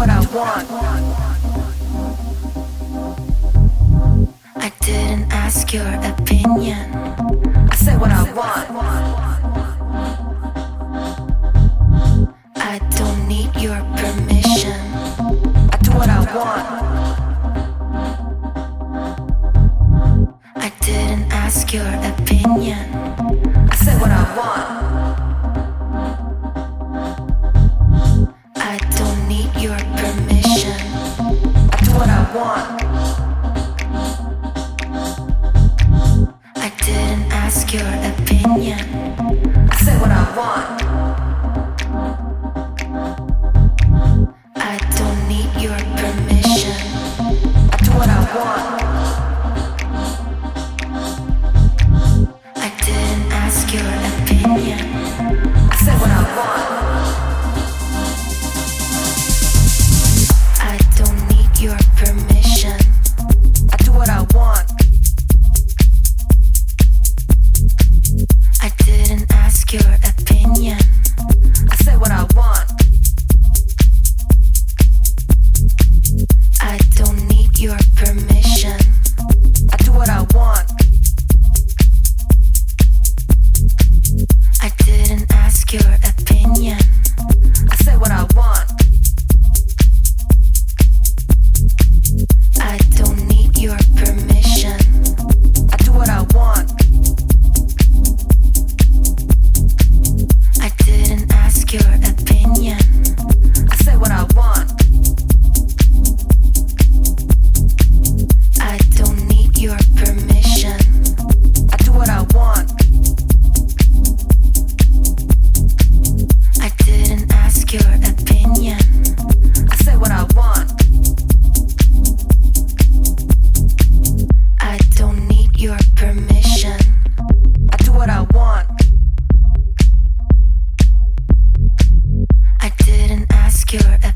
what I want. I didn't ask your opinion. I said what I want. Thank you. Didn't